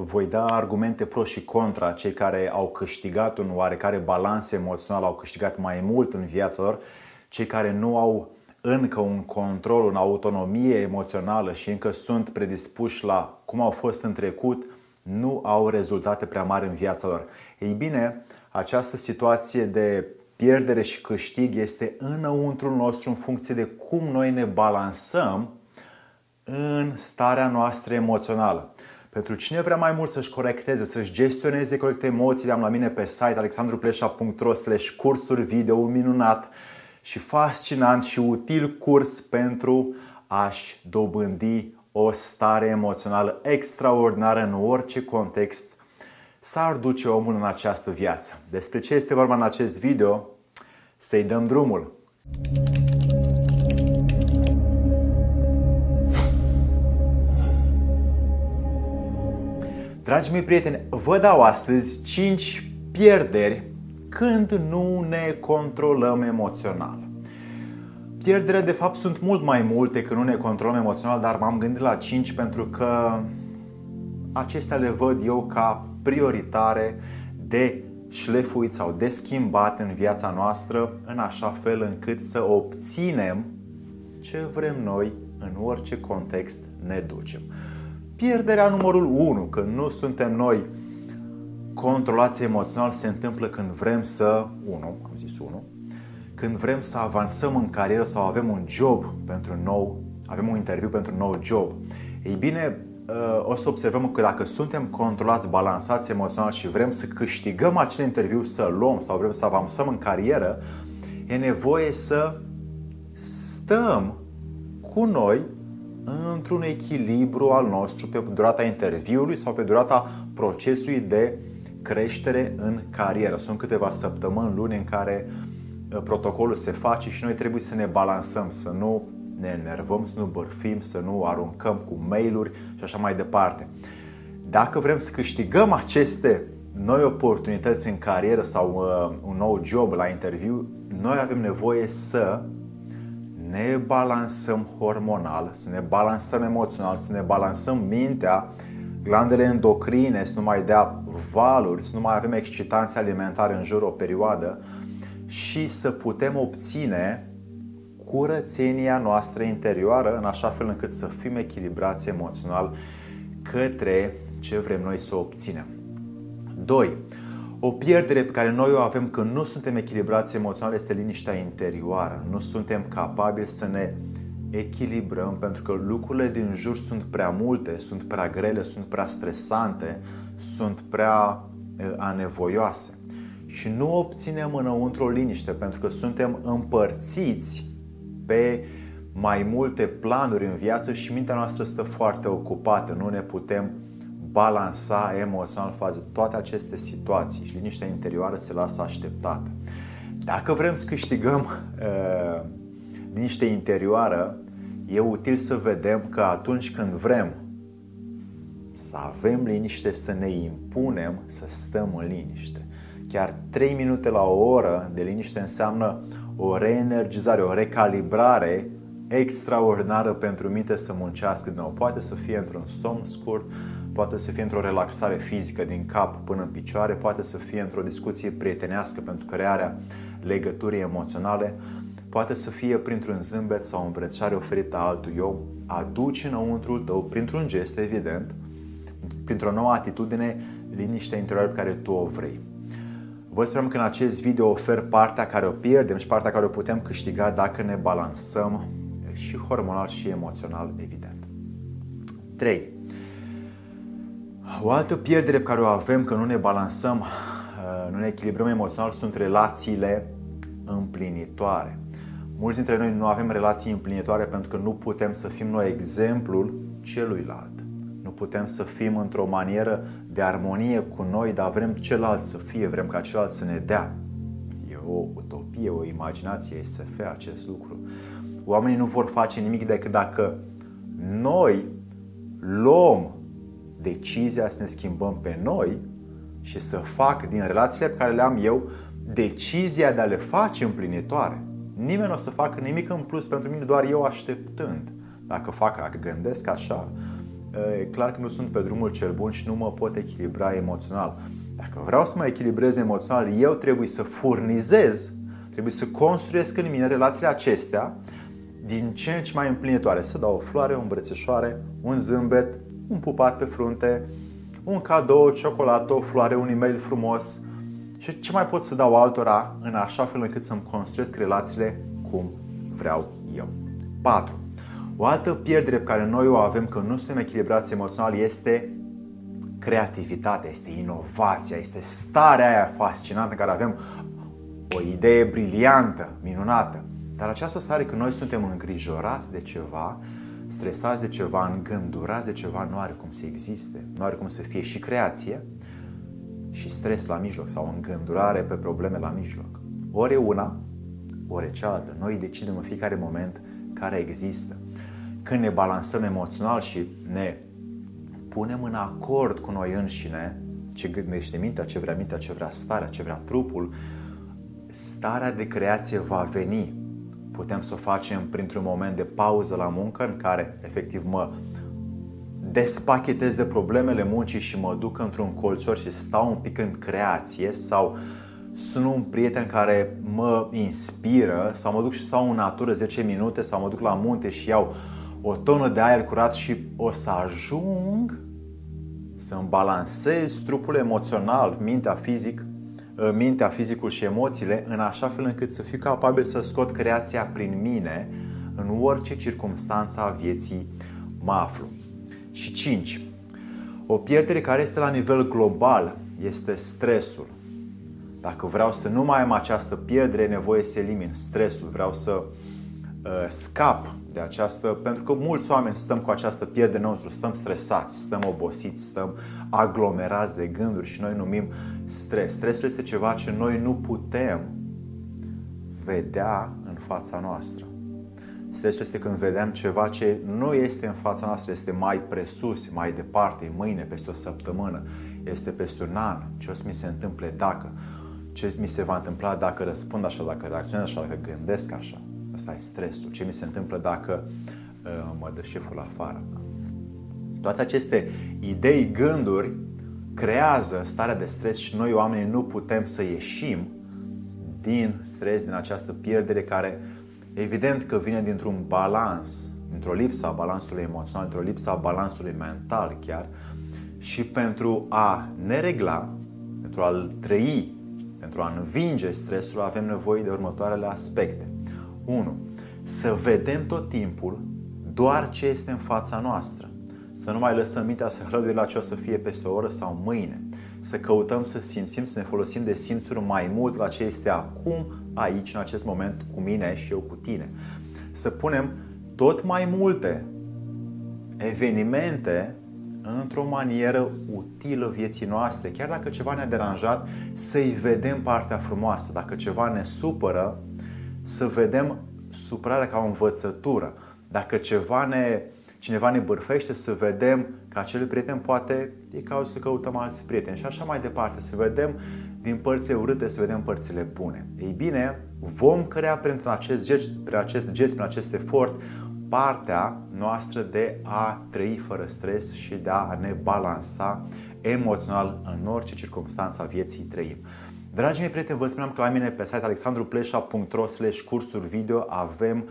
voi da argumente pro și contra cei care au câștigat un oarecare balans emoțional, au câștigat mai mult în viața lor, cei care nu au încă un control, o autonomie emoțională și încă sunt predispuși la cum au fost în trecut, nu au rezultate prea mari în viața lor. Ei bine, această situație de pierdere și câștig este înăuntru nostru în funcție de cum noi ne balansăm în starea noastră emoțională. Pentru cine vrea mai mult să-și corecteze, să-și gestioneze corect emoțiile, am la mine pe site alexandruplesha.ro slash cursuri video, un minunat și fascinant și util curs pentru a-și dobândi o stare emoțională extraordinară în orice context s-ar duce omul în această viață. Despre ce este vorba în acest video? Să-i dăm drumul! Dragii mei prieteni, vă dau astăzi 5 pierderi când nu ne controlăm emoțional. Pierderile de fapt sunt mult mai multe când nu ne controlăm emoțional, dar m-am gândit la 5 pentru că acestea le văd eu ca prioritare de șlefuit sau de schimbat în viața noastră în așa fel încât să obținem ce vrem noi în orice context ne ducem. Pierderea numărul 1, că nu suntem noi controlați emoțional, se întâmplă când vrem să, 1, am zis 1, când vrem să avansăm în carieră sau avem un job pentru nou, avem un interviu pentru un nou job. Ei bine, o să observăm că dacă suntem controlați, balansați emoțional și vrem să câștigăm acel interviu, să luăm sau vrem să avansăm în carieră, e nevoie să stăm cu noi într-un echilibru al nostru pe durata interviului sau pe durata procesului de creștere în carieră. Sunt câteva săptămâni, luni în care uh, protocolul se face și noi trebuie să ne balansăm, să nu ne enervăm, să nu bărfim, să nu aruncăm cu mail-uri și așa mai departe. Dacă vrem să câștigăm aceste noi oportunități în carieră sau uh, un nou job la interviu, noi avem nevoie să ne balansăm hormonal, să ne balansăm emoțional, să ne balansăm mintea, glandele endocrine să nu mai dea valuri, să nu mai avem excitanțe alimentare în jur o perioadă și să putem obține curățenia noastră interioară în așa fel încât să fim echilibrați emoțional către ce vrem noi să obținem. 2. O pierdere pe care noi o avem când nu suntem echilibrați emoțional este liniștea interioară. Nu suntem capabili să ne echilibrăm pentru că lucrurile din jur sunt prea multe, sunt prea grele, sunt prea stresante, sunt prea anevoioase. Și nu obținem înăuntru o liniște pentru că suntem împărțiți pe mai multe planuri în viață și mintea noastră stă foarte ocupată. Nu ne putem balansa emoțional față de toate aceste situații și liniștea interioară se lasă așteptată. Dacă vrem să câștigăm uh, liniște interioară, e util să vedem că atunci când vrem să avem liniște, să ne impunem să stăm în liniște. Chiar 3 minute la o oră de liniște înseamnă o reenergizare, o recalibrare extraordinară pentru minte să muncească din nou. Poate să fie într-un somn scurt, poate să fie într-o relaxare fizică din cap până în picioare, poate să fie într-o discuție prietenească pentru crearea legăturii emoționale, poate să fie printr-un zâmbet sau o îmbrățișare oferită altui om, aduci înăuntru tău, printr-un gest, evident, printr-o nouă atitudine, liniștea interioară pe care tu o vrei. Vă sperăm că în acest video ofer partea care o pierdem și partea care o putem câștiga dacă ne balansăm și hormonal și emoțional, evident. 3. O altă pierdere pe care o avem că nu ne balansăm, uh, nu ne echilibrăm emoțional sunt relațiile împlinitoare. Mulți dintre noi nu avem relații împlinitoare pentru că nu putem să fim noi exemplul celuilalt. Nu putem să fim într-o manieră de armonie cu noi, dar vrem celălalt să fie, vrem ca celălalt să ne dea. E o utopie, o imaginație SF acest lucru. Oamenii nu vor face nimic decât dacă noi luăm decizia să ne schimbăm pe noi și să fac din relațiile pe care le am eu decizia de a le face împlinitoare. Nimeni nu o să facă nimic în plus pentru mine, doar eu așteptând. Dacă fac, dacă gândesc așa, e clar că nu sunt pe drumul cel bun și nu mă pot echilibra emoțional. Dacă vreau să mă echilibrez emoțional, eu trebuie să furnizez, trebuie să construiesc în mine relațiile acestea din ce în ce mai împlinitoare. Să dau o floare, o îmbrățișoare, un zâmbet, un pupat pe frunte, un cadou, o ciocolată, o floare, un e-mail frumos și ce mai pot să dau altora în așa fel încât să-mi construiesc relațiile cum vreau eu. 4. O altă pierdere pe care noi o avem că nu suntem echilibrați emoțional este creativitatea, este inovația, este starea aia fascinantă care avem o idee briliantă, minunată. Dar această stare când noi suntem îngrijorați de ceva, stresați de ceva, îngândurați de ceva, nu are cum să existe. Nu are cum să fie și creație și stres la mijloc sau îngândurare pe probleme la mijloc. Ori una, ori cealaltă. Noi decidem în fiecare moment care există. Când ne balansăm emoțional și ne punem în acord cu noi înșine ce gândește mintea, ce vrea mintea, ce vrea starea, ce vrea trupul, starea de creație va veni. Putem să o facem printr-un moment de pauză la muncă în care efectiv mă despachetez de problemele muncii și mă duc într-un colțor și stau un pic în creație sau sunt un prieten care mă inspiră sau mă duc și stau în natură 10 minute sau mă duc la munte și iau o tonă de aer curat și o să ajung să-mi balansez trupul emoțional, mintea fizic, ă, mintea, fizicul și emoțiile în așa fel încât să fiu capabil să scot creația prin mine în orice circunstanță a vieții mă aflu. Și 5. O pierdere care este la nivel global este stresul. Dacă vreau să nu mai am această pierdere, e nevoie să elimin stresul. Vreau să uh, scap de această, pentru că mulți oameni stăm cu această pierdere nostru, stăm stresați, stăm obosiți, stăm aglomerați de gânduri și noi numim stres. Stresul este ceva ce noi nu putem vedea în fața noastră. Stresul este când vedem ceva ce nu este în fața noastră, este mai presus, mai departe, mâine, peste o săptămână, este peste un an. Ce o să mi se întâmple dacă? Ce mi se va întâmpla dacă răspund așa, dacă reacționez așa, dacă gândesc așa? Asta e stresul. Ce mi se întâmplă dacă uh, mă dă șeful afară? Toate aceste idei, gânduri creează starea de stres și noi oamenii nu putem să ieșim din stres, din această pierdere care evident că vine dintr-un balans, dintr-o lipsă a balansului emoțional, dintr-o lipsă a balansului mental chiar și pentru a ne regla, pentru a-l trăi, pentru a învinge stresul, avem nevoie de următoarele aspecte. 1. Să vedem tot timpul doar ce este în fața noastră. Să nu mai lăsăm mintea să hrăduie la ce o să fie peste o oră sau mâine. Să căutăm să simțim, să ne folosim de simțuri mai mult la ce este acum, aici, în acest moment, cu mine și eu cu tine. Să punem tot mai multe evenimente într-o manieră utilă vieții noastre. Chiar dacă ceva ne-a deranjat, să-i vedem partea frumoasă. Dacă ceva ne supără, să vedem supărarea ca o învățătură. Dacă ceva ne, cineva ne bârfește, să vedem că acel prieten poate e cauza să căutăm alți prieteni și așa mai departe, să vedem din părțile urâte, să vedem părțile bune. Ei bine, vom crea prin acest gest, prin acest gest, prin acest efort, partea noastră de a trăi fără stres și de a ne balansa emoțional în orice circunstanță a vieții trăim. Dragii mei prieteni, vă spuneam că la mine pe site alexandrupleșa.ro cursuri video avem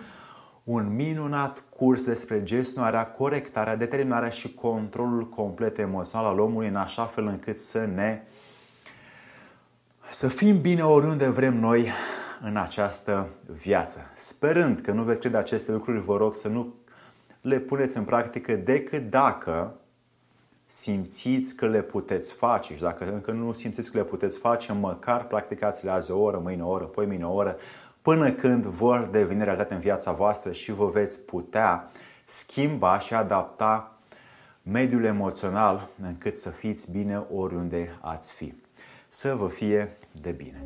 un minunat curs despre gestionarea, corectarea, determinarea și controlul complet emoțional al omului în așa fel încât să ne să fim bine oriunde vrem noi în această viață. Sperând că nu veți crede aceste lucruri, vă rog să nu le puneți în practică decât dacă simțiți că le puteți face și dacă încă nu simțiți că le puteți face, măcar practicați-le azi o oră, mâine o oră, poi mâine o oră, până când vor deveni realitate în viața voastră și vă veți putea schimba și adapta mediul emoțional încât să fiți bine oriunde ați fi. Să vă fie de bine!